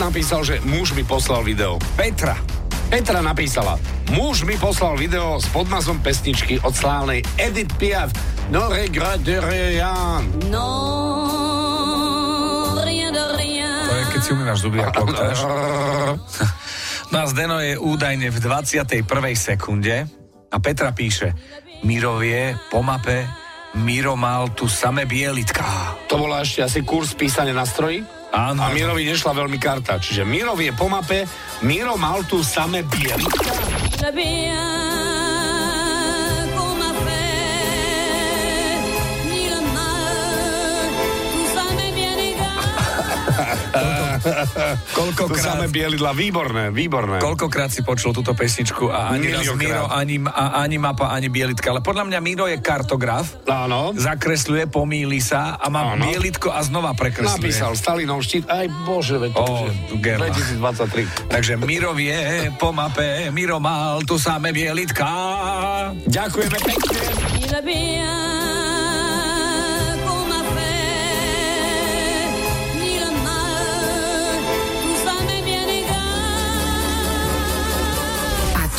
napísal, že muž mi poslal video. Petra. Petra napísala, muž mi poslal video s podnazvom pesničky od slávnej Edith Piaf. No regret de rien. No, rien de rien. To je, keď si umývaš zuby a kloktáš. No a Zdeno je údajne v 21. sekunde a Petra píše, Miro vie po mape, Miro mal tu samé bielitka. To bola ešte asi kurz písania na stroji? Áno. A Mirovi nešla veľmi karta. Čiže Miro vie po mape, Miro mal tu samé bielitka. To samé Koľkokrát, bielidla, výborné, výborné. koľkokrát si počul túto pesničku a ani raz. Miro, ani, a, ani mapa, ani bielitka. Ale podľa mňa Miro je kartograf, Áno. zakresľuje, pomýli sa a má Áno. bielitko a znova prekresľuje. Napísal Stalinov štít, aj bože, veď to Gerla. 2023. Takže Miro vie po mape, Miro mal tu samé bielitka. Ďakujeme pekne.